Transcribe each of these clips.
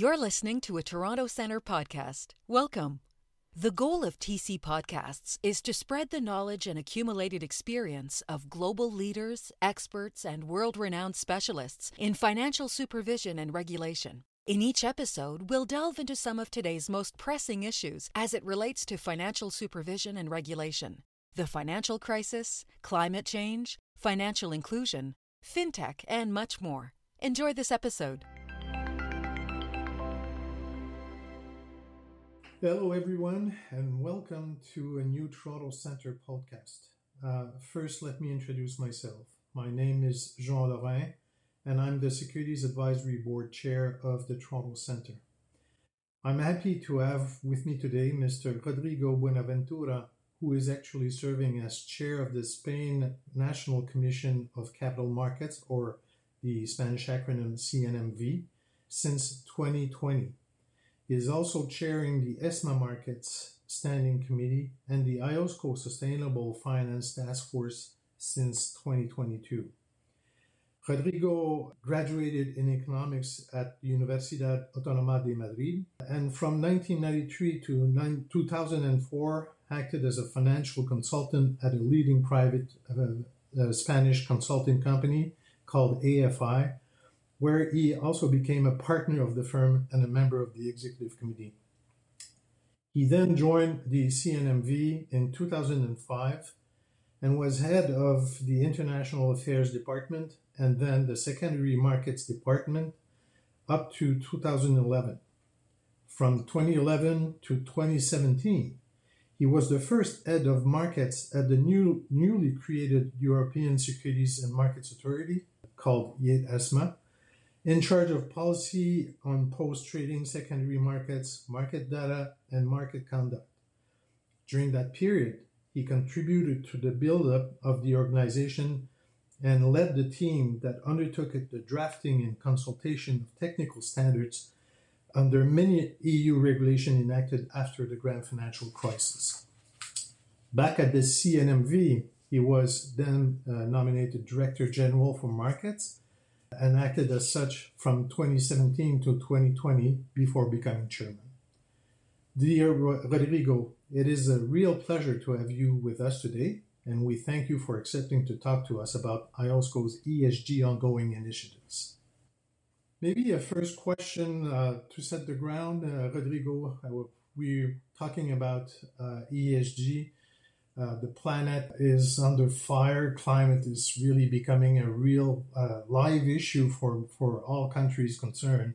You're listening to a Toronto Centre podcast. Welcome. The goal of TC Podcasts is to spread the knowledge and accumulated experience of global leaders, experts, and world renowned specialists in financial supervision and regulation. In each episode, we'll delve into some of today's most pressing issues as it relates to financial supervision and regulation the financial crisis, climate change, financial inclusion, fintech, and much more. Enjoy this episode. Hello, everyone, and welcome to a new Toronto Centre podcast. Uh, first, let me introduce myself. My name is Jean Lorrain, and I'm the Securities Advisory Board Chair of the Toronto Centre. I'm happy to have with me today Mr. Rodrigo Buenaventura, who is actually serving as chair of the Spain National Commission of Capital Markets, or the Spanish acronym CNMV, since 2020. He is also chairing the ESMA Markets Standing Committee and the IOSCO Sustainable Finance Task Force since 2022. Rodrigo graduated in economics at Universidad Autónoma de Madrid and from 1993 to 2004 acted as a financial consultant at a leading private uh, uh, Spanish consulting company called AFI where he also became a partner of the firm and a member of the executive committee. He then joined the CNMV in 2005 and was head of the International Affairs Department and then the Secondary Markets Department up to 2011. From 2011 to 2017, he was the first head of markets at the new, newly created European Securities and Markets Authority called ESMA, in charge of policy on post-trading secondary markets, market data, and market conduct. During that period, he contributed to the build-up of the organization and led the team that undertook the drafting and consultation of technical standards under many EU regulation enacted after the grand financial crisis. Back at the CNMV, he was then uh, nominated Director General for Markets and acted as such from 2017 to 2020 before becoming chairman. Dear Rodrigo, it is a real pleasure to have you with us today, and we thank you for accepting to talk to us about IOSCO's ESG ongoing initiatives. Maybe a first question uh, to set the ground, uh, Rodrigo. Uh, we're talking about uh, ESG uh, the planet is under fire. Climate is really becoming a real uh, live issue for, for all countries concerned.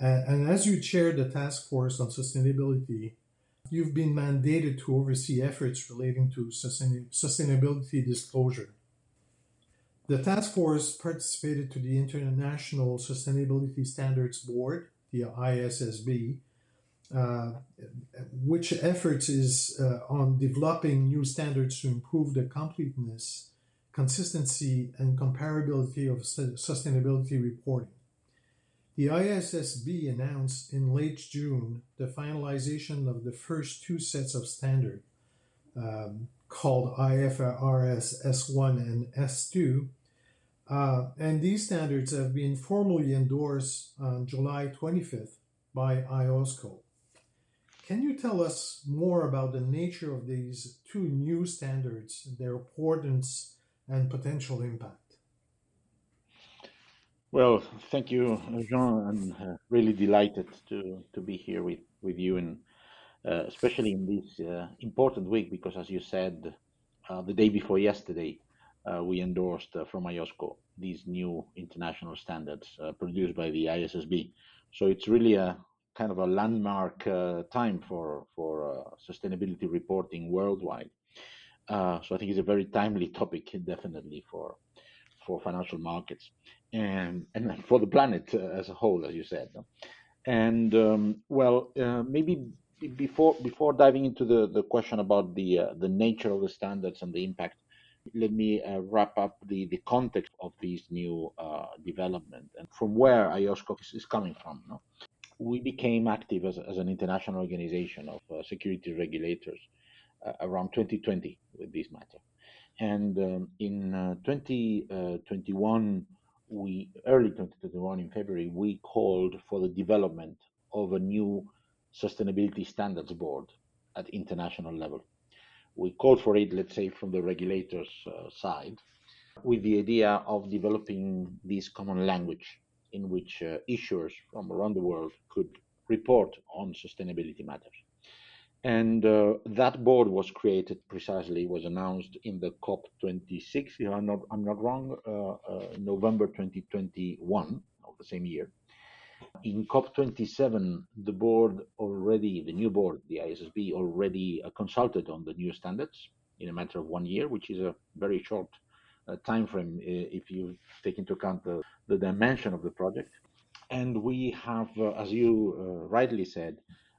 Uh, and as you chair the task force on sustainability, you've been mandated to oversee efforts relating to sustain- sustainability disclosure. The task force participated to the International Sustainability Standards Board, the ISSB, which efforts is uh, on developing new standards to improve the completeness, consistency, and comparability of sustainability reporting. The ISSB announced in late June the finalization of the first two sets of standards um, called IFRS S1 and S2. Uh, and these standards have been formally endorsed on July 25th by IOSCO. Can you tell us more about the nature of these two new standards, their importance and potential impact? Well, thank you, Jean. I'm uh, really delighted to, to be here with, with you, and uh, especially in this uh, important week, because as you said, uh, the day before yesterday, uh, we endorsed from IOSCO these new international standards produced by the ISSB. So it's really a, kind of a landmark uh, time for for uh, sustainability reporting worldwide. Uh, so I think it's a very timely topic, definitely for for financial markets and and for the planet as a whole, as you said. And um, well, maybe before before diving into the, the question about the uh, the nature of the standards and the impact, let me uh, wrap up the, the context of these new uh, development and from where IOSCO is, is coming from. No? We became active as, as an international organization of uh, security regulators uh, around 2020 with this matter. And um, in 2021, uh, we early 2021 in February, we called for the development of a new sustainability standards board at international level. We called for it, let's say, from the regulators' uh, side, with the idea of developing this common language in which uh, issuers from around the world could report on sustainability matters. And uh, that board was created precisely, was announced in the COP26, if I'm not, I'm not wrong, uh, uh, November 2021 of the same year. In COP27, the board already, the new board, the ISSB, already uh, consulted on the new standards in a matter of one year, which is a very short time frame if you take into account the, the dimension of the project. And we have, uh, as you uh, rightly said,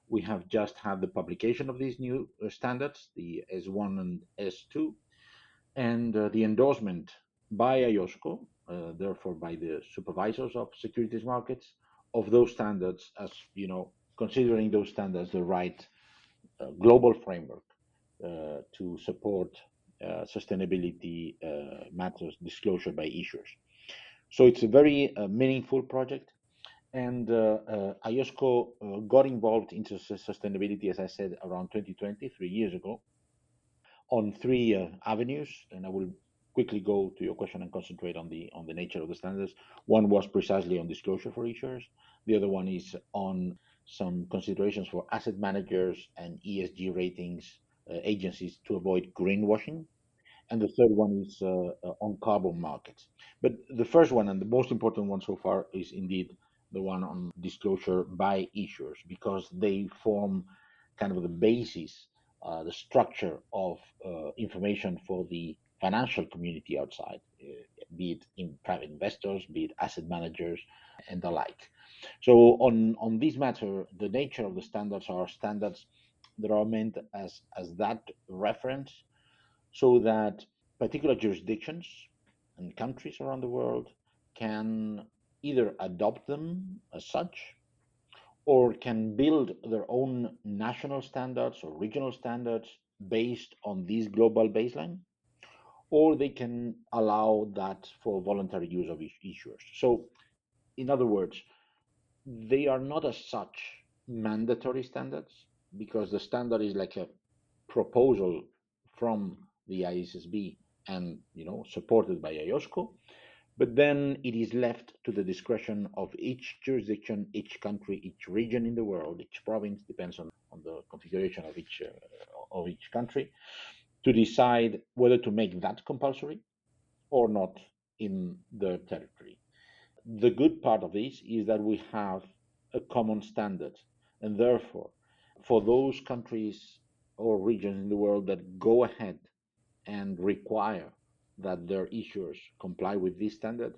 we have just had the publication of these new uh, standards, the S1 and S2, and uh, the endorsement by IOSCO, uh, therefore by the supervisors of securities markets, of those standards as, you know, considering those standards the right uh, global framework uh, to support uh, sustainability matters disclosure by issuers. So it's a very meaningful project and uh, uh, IOSCO uh, got involved into sustainability, as I said, around 2020, three years ago, on three uh, avenues. And I will quickly go to your question and concentrate on the on the nature of the standards. One was precisely on disclosure for issuers. The other one is on some considerations for asset managers and ESG ratings uh, agencies to avoid greenwashing. And the third one is uh, on carbon markets. But the first one and the most important one so far is indeed the one on disclosure by issuers, because they form kind of the basis, uh, the structure of uh, information for the financial community outside, uh, be it in private investors, be it asset managers, and the like. So on on this matter, the nature of the standards are standards that are meant as as that reference, so that particular jurisdictions and countries around the world can either adopt them as such or can build their own national standards or regional standards based on this global baseline, or they can allow that for voluntary use of issuers. So, in other words, they are not as such mandatory standards because the standard is like a proposal from the ISSB and you know supported by IOSCO but then it is left to the discretion of each jurisdiction, each country, each region in the world, each province, depends on, on the configuration of each, uh, of each country, to decide whether to make that compulsory or not in their territory. The good part of this is that we have a common standard, and therefore, for those countries or regions in the world that go ahead and require that their issuers comply with this standard,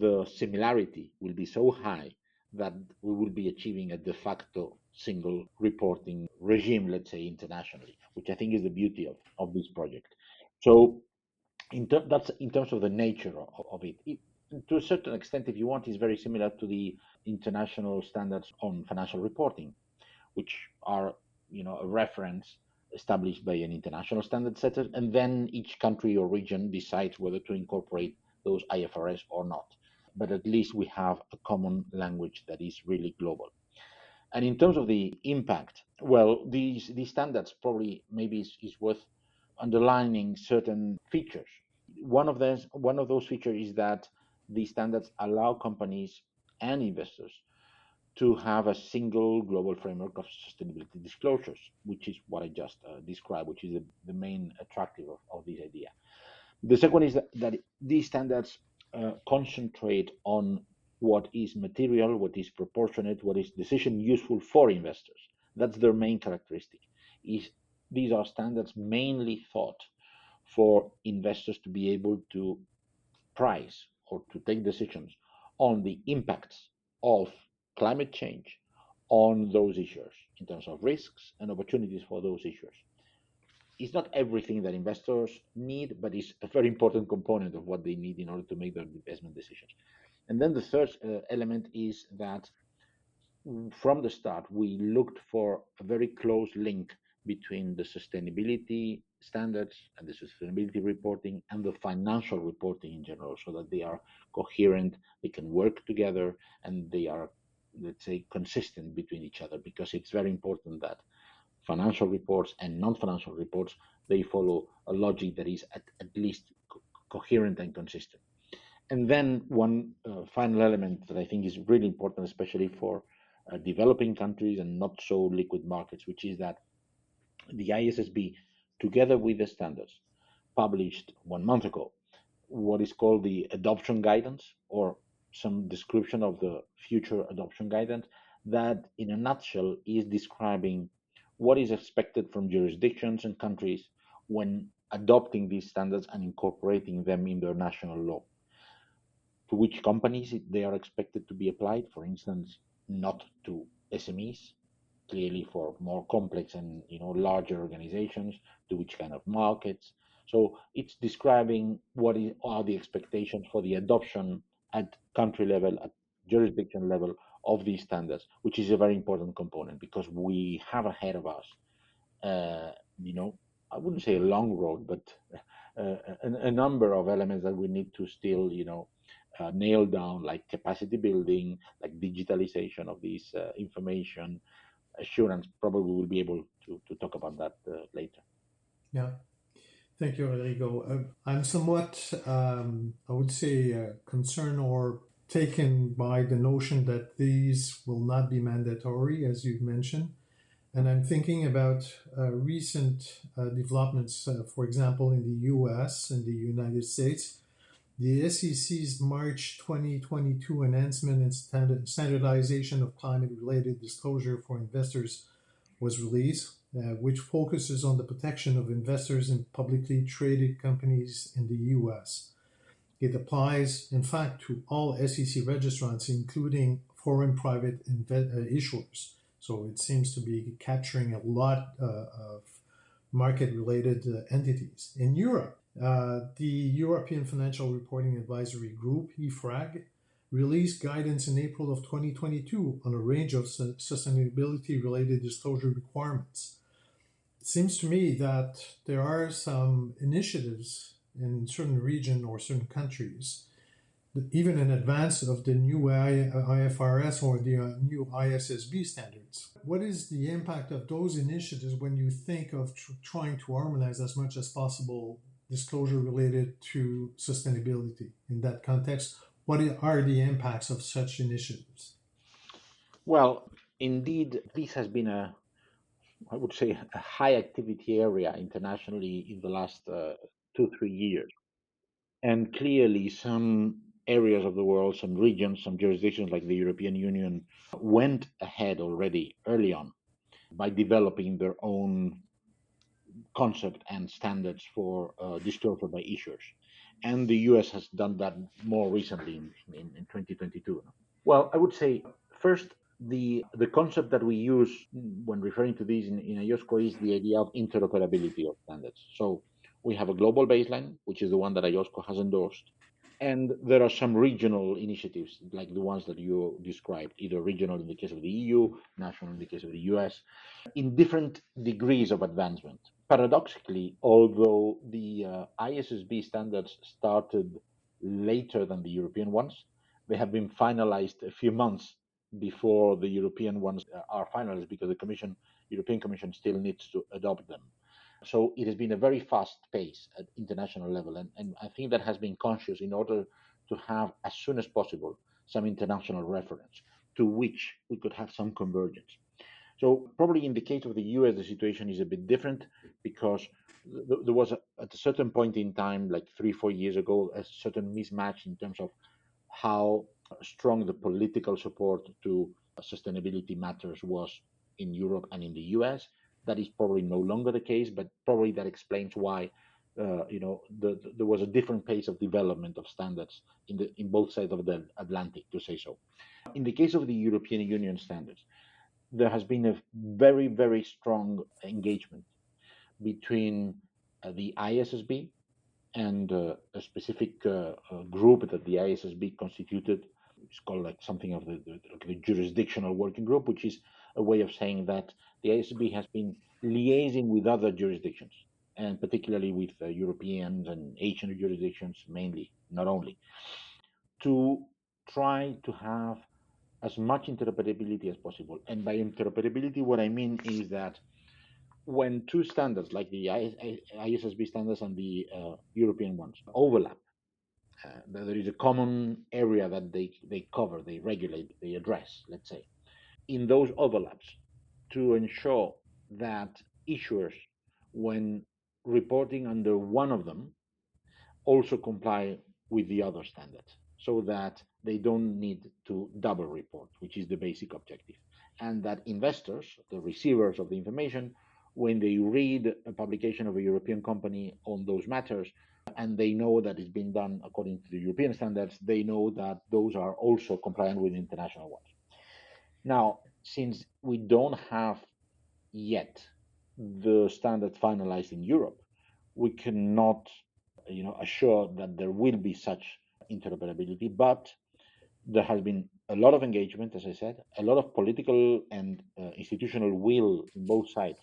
the similarity will be so high that we will be achieving a de facto single reporting regime, let's say internationally, which I think is the beauty of, of this project. So in ter- that's in terms of the nature of, of it. it. To a certain extent, if you want, is very similar to the international standards on financial reporting, which are you know a reference established by an international standard setter, and then each country or region decides whether to incorporate those IFRS or not. But at least we have a common language that is really global. And in terms of the impact, well, these these standards probably maybe is, is worth underlining certain features. One of those one of those features is that these standards allow companies and investors to have a single global framework of sustainability disclosures, which is what I just uh, described, which is the, the main attractive of, of, this idea. The second is that, that these standards uh, concentrate on what is material, what is proportionate, what is decision useful for investors. That's their main characteristic. Is these are standards mainly thought for investors to be able to price or to take decisions on the impacts of climate change on those issues in terms of risks and opportunities for those issues. It's not everything that investors need, but it's a very important component of what they need in order to make their investment decisions. And then the third uh, element is that from the start, we looked for a very close link between the sustainability standards and the sustainability reporting and the financial reporting in general so that they are coherent, they can work together, and they are, let's say, consistent between each other because it's very important that financial reports and non-financial reports they follow a logic that is at, at least co- coherent and consistent. And then one uh, final element that i think is really important especially for uh, developing countries and not so liquid markets which is that the issb together with the standards published one month ago what is called the adoption guidance or some description of the future adoption guidance that in a nutshell is describing what is expected from jurisdictions and countries when adopting these standards and incorporating them in their national law. To which companies they are expected to be applied, for instance, not to SMEs, clearly for more complex and you know larger organizations, to which kind of markets. So it's describing what is, are the expectations for the adoption at country level, at jurisdiction level of these standards, which is a very important component because we have ahead of us, uh, you know, I wouldn't say a long road, but uh, a, a, number of elements that we need to still, you know, uh, nail down, like capacity building, like digitalization of this uh, information assurance. Probably we'll be able to, to talk about that uh, later. Yeah. Thank you, Rodrigo. Uh, I'm somewhat, um, I would say, concerned or taken by the notion that these will not be mandatory, as you've mentioned. And I'm thinking about uh, recent uh, developments, uh, for example, in the US and the United States. The SEC's March 2022 enhancement and standardization of climate related disclosure for investors was released, uh, which focuses on the protection of investors in publicly traded companies in the US. It applies, in fact, to all SEC registrants, including foreign private uh, issuers. So it seems to be capturing a lot uh, of market related uh, entities. In Europe, uh, the European Financial Reporting Advisory Group, EFRAG, released guidance in April of 2022 on a range of su- sustainability related disclosure requirements. Seems to me that there are some initiatives in certain region or certain countries, even in advance of the new IFRS or the uh, new ISSB standards. What is the impact of those initiatives when you think of tr- trying to harmonize as much as possible disclosure related to sustainability in that context? What are the impacts of such initiatives? Well, indeed, this has been a I would say a high activity area internationally in the last uh, two, three years. And clearly, some areas of the world, some regions, some jurisdictions like the European Union went ahead already early on by developing their own concept and standards for uh, disclosure by issuers. And the US has done that more recently in, in, in 2022. Well, I would say first, the the concept that we use when referring to this in, in IOSCO is the idea of interoperability of standards. So we have a global baseline, which is the one that IOSCO has endorsed. And there are some regional initiatives, like the ones that you described, either regional in the case of the EU, national in the case of the US, in different degrees of advancement. Paradoxically, although the uh, ISSB standards started later than the European ones, they have been finalized a few months before the European ones uh, are finalized because the Commission, European Commission, still needs to adopt them. So it has been a very fast pace at international level, and, and I think that has been conscious in order to have as soon as possible some international reference to which we could have some convergence. So probably in the case of the US, the situation is a bit different because th- there was a, at a certain point in time, like three, four years ago, a certain mismatch in terms of how strong the political support to sustainability matters was in Europe and in the US. That is probably no longer the case, but probably that explains why uh, you know the, the, there was a different pace of development of standards in the in both sides of the Atlantic, to say so. In the case of the European Union standards, there has been a very very strong engagement between uh, the ISSB and uh, a specific uh, uh, group that the ISSB constituted. It's called like something of the, the, the jurisdictional working group, which is a way of saying that the ISSB has been liaising with other jurisdictions and particularly with uh, and Asian jurisdictions mainly, not only, to try to have as much interoperability as possible. And by interoperability, what I mean is that when two standards like the ISSB standards and the uh, European ones overlap, uh, there is a common area that they, they cover, they regulate, they address, let's say. In those overlaps, to ensure that issuers, when reporting under one of them, also comply with the other standards so that they don't need to double report, which is the basic objective. And that investors, the receivers of the information, when they read a publication of a European company on those matters, and they know that it's been done according to the European standards, they know that those are also compliant with international ones. Now, since we don't have yet the standard finalized in Europe, we cannot, you know, assure that there will be such interoperability. But there has been a lot of engagement, as I said, a lot of political and uh, institutional will in both sides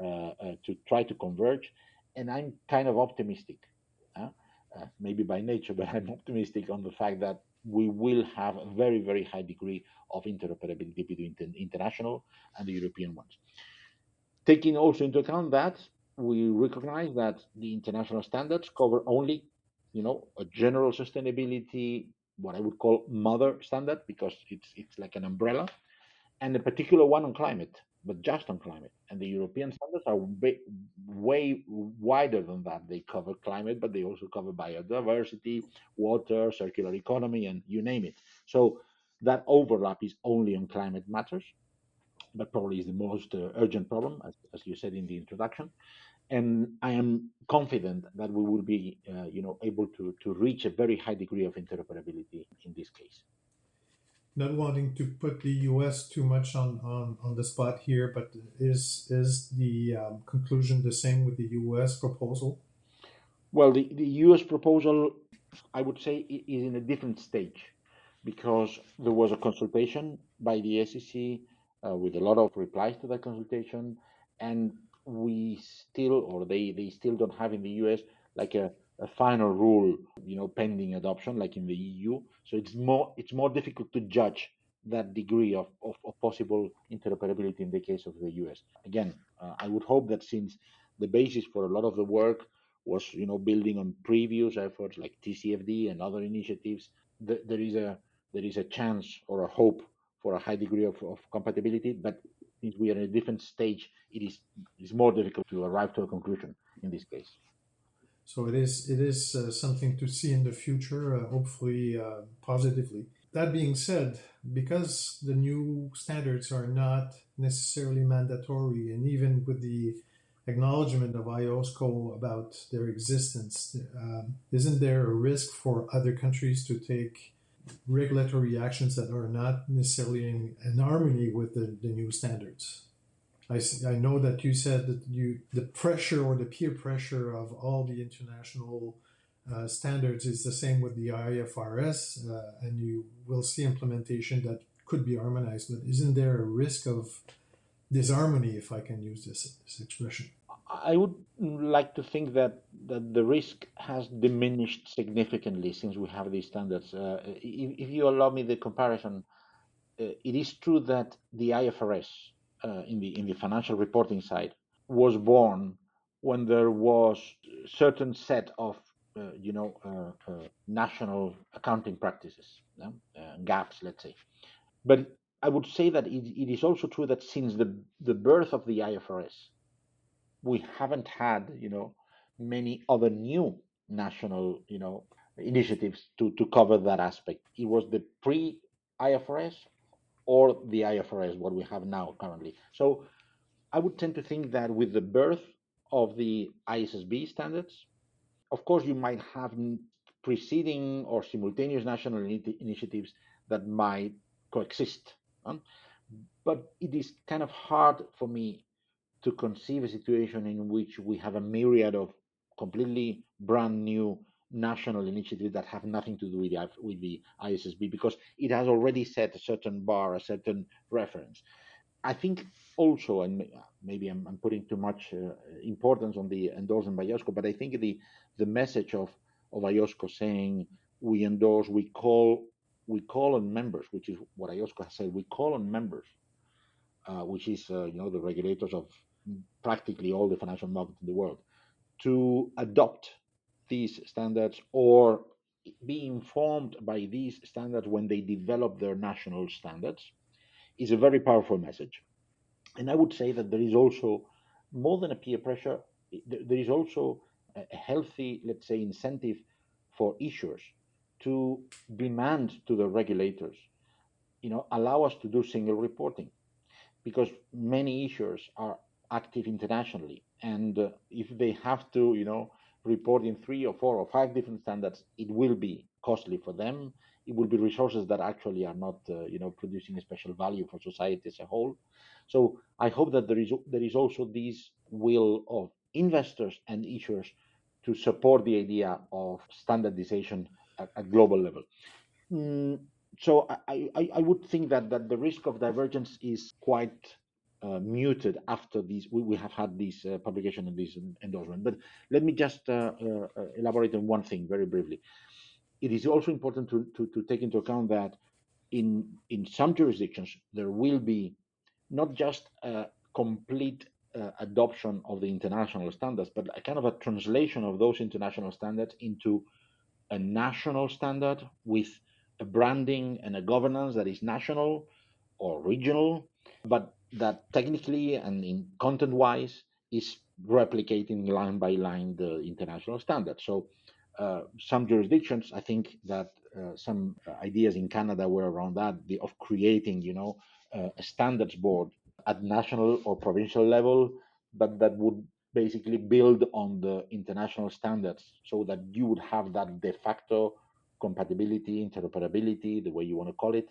to try to converge, and I'm kind of optimistic uh, maybe by nature, but I'm optimistic on the fact that we will have a very, very high degree of interoperability between international and the European ones. Taking also into account that we recognize that the international standards cover only, you know, a general sustainability, what I would call mother standard, because it's it's like an umbrella, and a particular one on climate but just on climate. And the European standards are way, wider than that. They cover climate, but they also cover biodiversity, water, circular economy, and you name it. So that overlap is only on climate matters, but probably is the most uh, urgent problem, as, as you said in the introduction. And I am confident that we will be, uh, you know, able to, to reach a very high degree of interoperability in this case not wanting to put the U.S. too much on, on, on the spot here, but is is the um, conclusion the same with the U.S. proposal? Well, the, the U.S. proposal, I would say, is in a different stage because there was a consultation by the SEC uh, with a lot of replies to that consultation, and we still, or they, they still don't have in the U.S. like a a final rule, you know, pending adoption, like in the EU. So it's more it's more difficult to judge that degree of, of, of possible interoperability in the case of the US. Again, uh, I would hope that since the basis for a lot of the work was, you know, building on previous efforts like TCFD and other initiatives, th- there is a there is a chance or a hope for a high degree of, of compatibility. But since we are in a different stage, it is it's more difficult to arrive to a conclusion in this case. So it is it is uh, something to see in the future, uh, hopefully uh, positively. That being said, because the new standards are not necessarily mandatory, and even with the acknowledgement of IOSCO about their existence, um, isn't there a risk for other countries to take regulatory actions that are not necessarily in, in harmony with the, the new standards? I, I know that you said that you the pressure or the peer pressure of all the international uh, standards is the same with the IFRS, uh, and you will see implementation that could be harmonized. But isn't there a risk of disharmony, if I can use this, this expression? I would like to think that, that the risk has diminished significantly since we have these standards. Uh, if, if, you allow me the comparison, uh, it is true that the IFRS uh, in the in the financial reporting side was born when there was a certain set of uh, you know uh, uh national accounting practices gaps let's say. But i would say that it, it is also true that since the the birth of the ifrs we haven't had you know many other new national you know initiatives to to cover that aspect. It was the pre ifrs or the IFRS, what we have now currently. So I would tend to think that with the birth of the ISSB standards, of course, you might have preceding or simultaneous national initiatives that might coexist. But it is kind of hard for me to conceive a situation in which we have a myriad of completely brand new national initiatives that have nothing to do with the, with the ISSB because it has already set a certain bar, a certain reference. I think also, and maybe I'm, I'm putting too much uh, importance on the endorsement by IOSCO, but I think the the message of of IOSCO saying we endorse, we call we call on members, which is what IOSCO has said, we call on members, uh, which is uh, you know the regulators of practically all the financial markets in the world, to adopt these standards or be informed by these standards when they develop their national standards is a very powerful message. And I would say that there is also more than a peer pressure, there is also a healthy, let's say, incentive for issuers to demand to the regulators, you know, allow us to do single reporting because many issuers are active internationally. And uh, if they have to, you know, report in three or four or five different standards, it will be costly for them. It will be resources that actually are not, uh, you know, producing a special value for society as a whole. So I hope that there is there is also this will of investors and issuers to support the idea of standardization at, at global level. Mm, so I, I, I, would think that, that the risk of divergence is quite uh, muted after these. We, we have had this uh, publication and this endorsement. But let me just uh, uh, uh, elaborate on one thing very briefly. It is also important to, to, to take into account that in in some jurisdictions there will be not just a complete uh, adoption of the international standards, but a kind of a translation of those international standards into a national standard with a branding and a governance that is national or regional, but that technically and in content wise is replicating line by line the international standard. So, uh, some jurisdictions, I think that uh, some ideas in Canada were around that, the, of creating, you know, uh, a standards board at national or provincial level, but that would basically build on the international standards so that you would have that de facto compatibility, interoperability, the way you want to call it,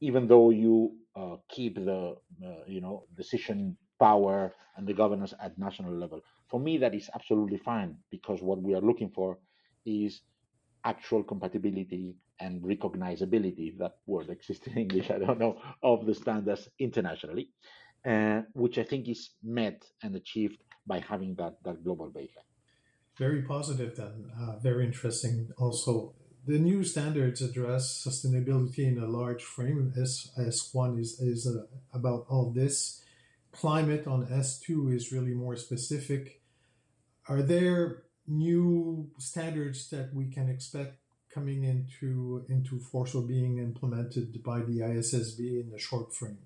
even though you uh, keep the uh, you know decision power and the governance at national level. For me, that is absolutely fine because what we are looking for is actual compatibility and recognizability, that word exists in English, I don't know, of the standards internationally, uh, which I think is met and achieved by having that, that global baseline. Very positive, then. Uh, very interesting. Also, the new standards address sustainability in a large frame. S S1 is, is uh, about all this. Climate on S2 is really more specific. Are there new standards that we can expect coming into into force or being implemented by the ISSB in the short frame?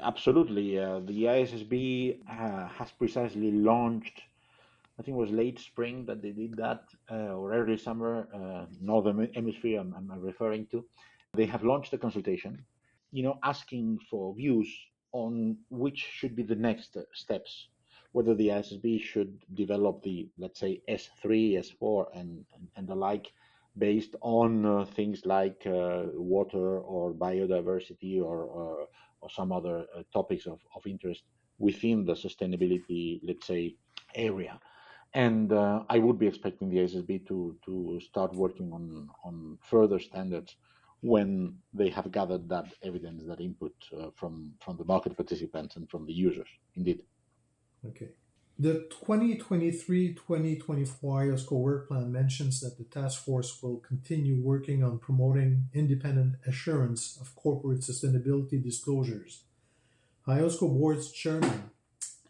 Absolutely. Uh, the ISSB uh, has precisely launched, I think it was late spring that they did that, uh, or early summer, uh, Northern Hemisphere, I'm, I'm, referring to. They have launched a consultation, you know, asking for views on which should be the next steps whether the ISSB should develop the, let's say, S3, S4, and, and, and the like, based on uh, things like uh, water or biodiversity or, or, or some other uh, topics of, of interest within the sustainability, let's say, area. And uh, I would be expecting the ISSB to, to start working on, on further standards when they have gathered that evidence, that input uh, from, from the market participants and from the users, indeed. Okay. The 2023-2024 IOSCO work plan mentions that the task force will continue working on promoting independent assurance of corporate sustainability disclosures. IOSCO board's chairman,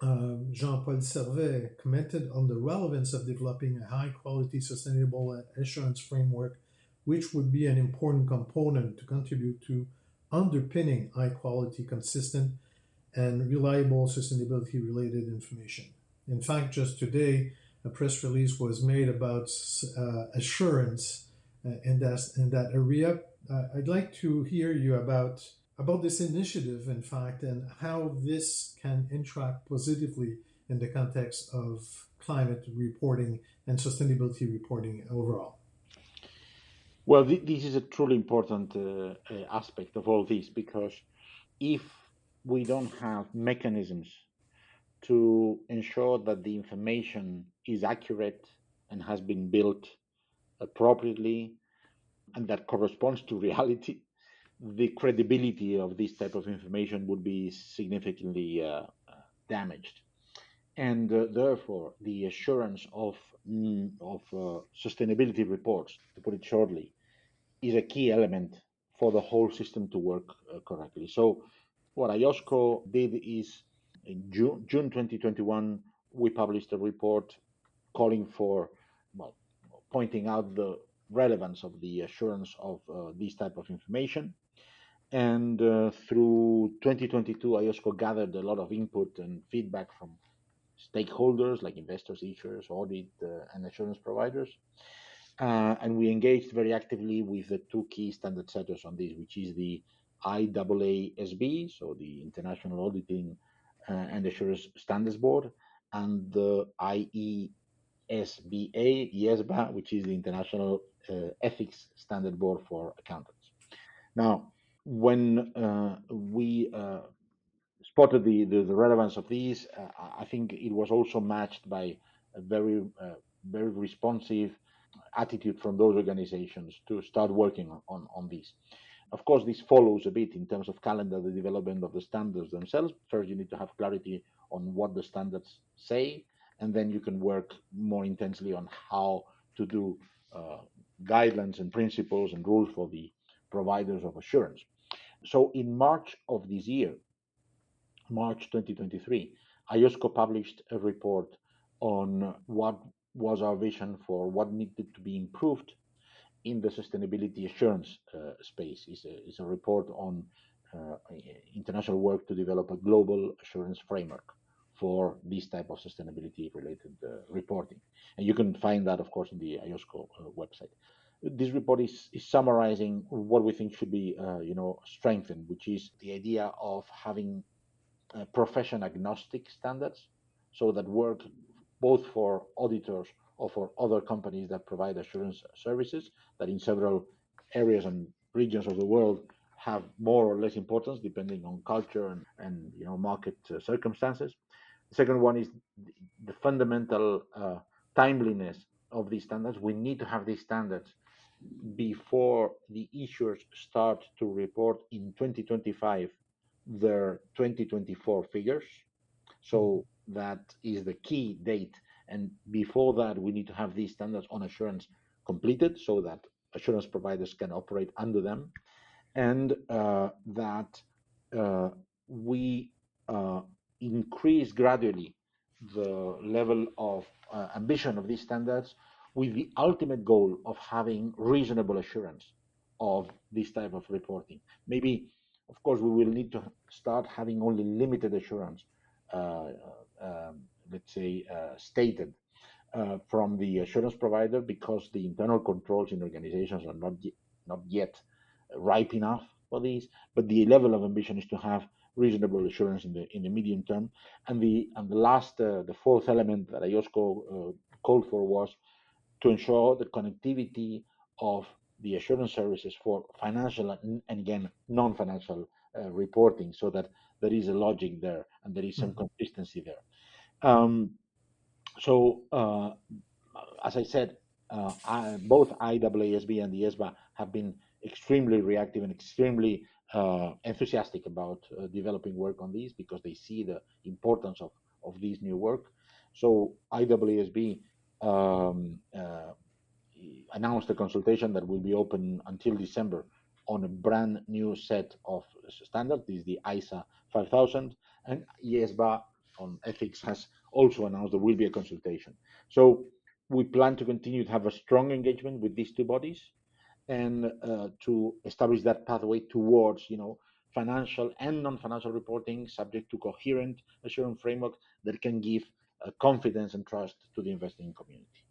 uh, Jean-Paul Servais, commented on the relevance of developing a high-quality sustainable assurance framework, which would be an important component to contribute to underpinning high-quality, consistent, and reliable sustainability related information. In fact, just today, a press release was made about uh, assurance uh, in that in that area. Uh, I'd like to hear you about about this initiative, in fact, and how this can interact positively in the context of climate reporting and sustainability reporting overall. Well, th- this is a truly important uh, uh, aspect of all this because if we don't have mechanisms to ensure that the information is accurate and has been built appropriately and that corresponds to reality, the credibility of this type of information would be significantly uh, damaged. And uh, therefore, the assurance of, mm, of uh, sustainability reports, to put it shortly, is a key element for the whole system to work uh, correctly. So, what IOSCO did is in June, June 2021, we published a report calling for, well, pointing out the relevance of the assurance of uh, this type of information. And uh, through 2022, IOSCO gathered a lot of input and feedback from stakeholders like investors, issuers, audit, uh, and assurance providers. Uh, and we engaged very actively with the two key standard setters on this, which is the IAASB, so the International Auditing uh, and Assurance Standards Board, and the IESBA, IESBA, which is the International uh, Ethics Standard Board for Accountants. Now, when uh, we uh, spotted the, the, the, relevance of these, uh, I think it was also matched by a very, very responsive attitude from those organizations to start working on, on, on these. Of course, this follows a bit in terms of calendar the development of the standards themselves. First, you need to have clarity on what the standards say, and then you can work more intensely on how to do uh, guidelines and principles and rules for the providers of assurance. So in March of this year, March 2023, IOSCO published a report on what was our vision for what needed to be improved in the sustainability assurance uh, space. It's a, it's a, report on uh, international work to develop a global assurance framework for this type of sustainability related uh, reporting. And you can find that, of course, in the IOSCO uh, website this report is, is summarizing what we think should be, uh, you know, strengthened, which is the idea of having uh, profession agnostic standards, so that work both for auditors or for other companies that provide assurance services that in several areas and regions of the world have more or less importance depending on culture and, and you know market uh, circumstances. The second one is the fundamental uh, timeliness of these standards. We need to have these standards before the issuers start to report in 2025 their 2024 figures. So that is the key date. And before that, we need to have these standards on assurance completed so that assurance providers can operate under them. And uh, that uh, we uh, increase gradually the level of uh, ambition of these standards with the ultimate goal of having reasonable assurance of this type of reporting. Maybe, of course, we will need to start having only limited assurance, uh, um, let's say, uh, stated uh, from the assurance provider because the internal controls in organizations are not, not yet ripe enough for these. But the level of ambition is to have reasonable assurance in the in the medium term. And the and the last, uh, the fourth element that IOSCO uh, called for was to ensure the connectivity of the assurance services for financial and, again non-financial uh, reporting so that there is a logic there and there is some mm-hmm. consistency there um, so uh, as i said uh, I, both IAASB and the IESBA have been extremely reactive and extremely uh, enthusiastic about uh, developing work on these because they see the importance of, of this new work so IAASB um, uh, announced a consultation that will be open until December on a brand new set of standards. This is the ISSA 5000, and IESBA on ethics has also announced there will be a consultation. So we plan to continue to have a strong engagement with these two bodies and uh, to establish that pathway towards, you know, financial and non-financial reporting subject to coherent assurance framework that can give confidence and trust to the investing community.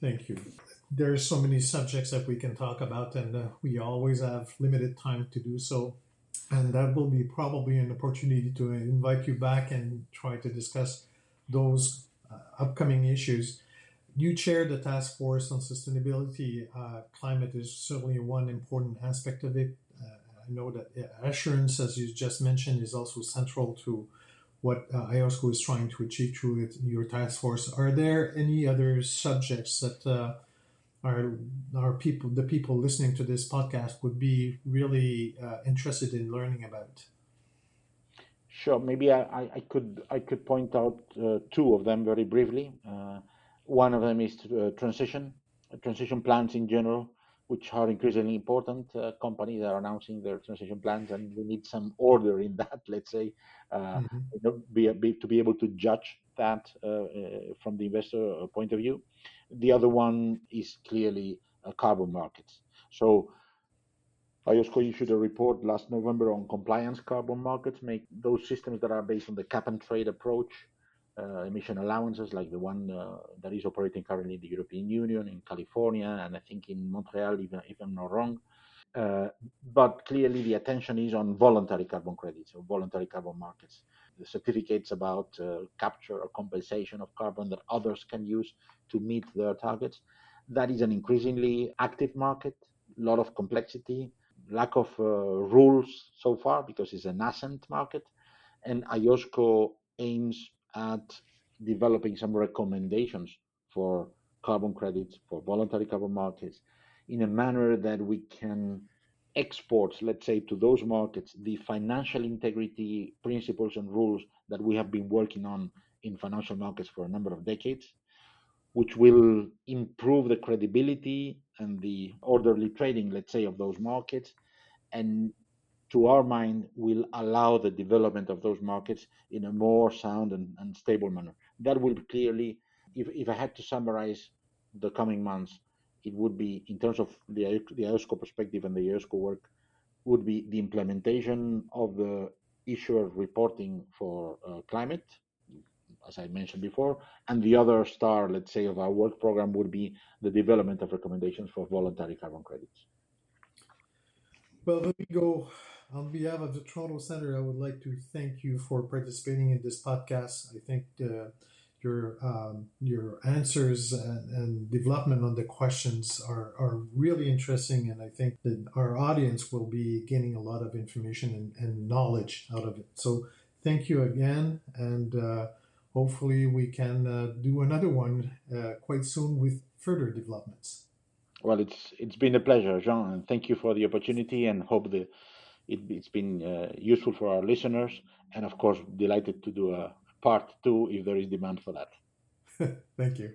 Thank you. There are so many subjects that we can talk about, and uh, we always have limited time to do so. And that will be probably an opportunity to invite you back and try to discuss those uh, upcoming issues. You chair the task force on sustainability. Uh, climate is certainly one important aspect of it. Uh, I know that assurance, as you just mentioned, is also central to what uh, IOSCO is trying to achieve through it, your task force. Are there any other subjects that uh, our our people, the people listening to this podcast, would be really uh, interested in learning about? Sure. Maybe I, I could I could point out uh, two of them very briefly. Uh, one of them is uh, transition, transition plans in general, which are increasingly important. Uh, companies are announcing their transition plans, and we need some order in that. Let's say, uh, mm-hmm. you know, be, be, to be able to judge that uh, from the investor point of view. The other one is clearly carbon markets. So IOSCO issued a report last November on compliance carbon markets, make those systems that are based on the cap and trade approach, uh, emission allowances like the one uh, that is operating currently in the European Union, in California, and I think in Montreal, if, if I'm not wrong. Uh, but clearly, the attention is on voluntary carbon credits or voluntary carbon markets. The certificates about uh, capture or compensation of carbon that others can use to meet their targets. That is an increasingly active market, a lot of complexity, lack of uh, rules so far because it's a nascent market. And IOSCO aims at developing some recommendations for carbon credits, for voluntary carbon markets, in a manner that we can export, let's say, to those markets the financial integrity principles and rules that we have been working on in financial markets for a number of decades, which will improve the credibility and the orderly trading, let's say, of those markets, and to our mind, will allow the development of those markets in a more sound and, and stable manner. That will clearly, if, if I had to summarize the coming months, it would be, in terms of the, the IOSCO perspective and the IOSCO work, would be the implementation of the issuer reporting for uh, climate, as I mentioned before, and the other star, let's say, of our work program would be the development of recommendations for voluntary carbon credits. Well, let me go on behalf of the Toronto Centre, I would like to thank you for participating in this podcast. I think uh, your um, your answers and, and, development on the questions are, are really interesting, and I think that our audience will be gaining a lot of information and, and knowledge out of it. So, thank you again, and uh, hopefully, we can uh, do another one uh, quite soon with further developments. Well, it's it's been a pleasure, Jean, and thank you for the opportunity, and hope the it, has been uh, useful for our listeners, and of course, delighted to do a part two if there is demand for that. Thank you.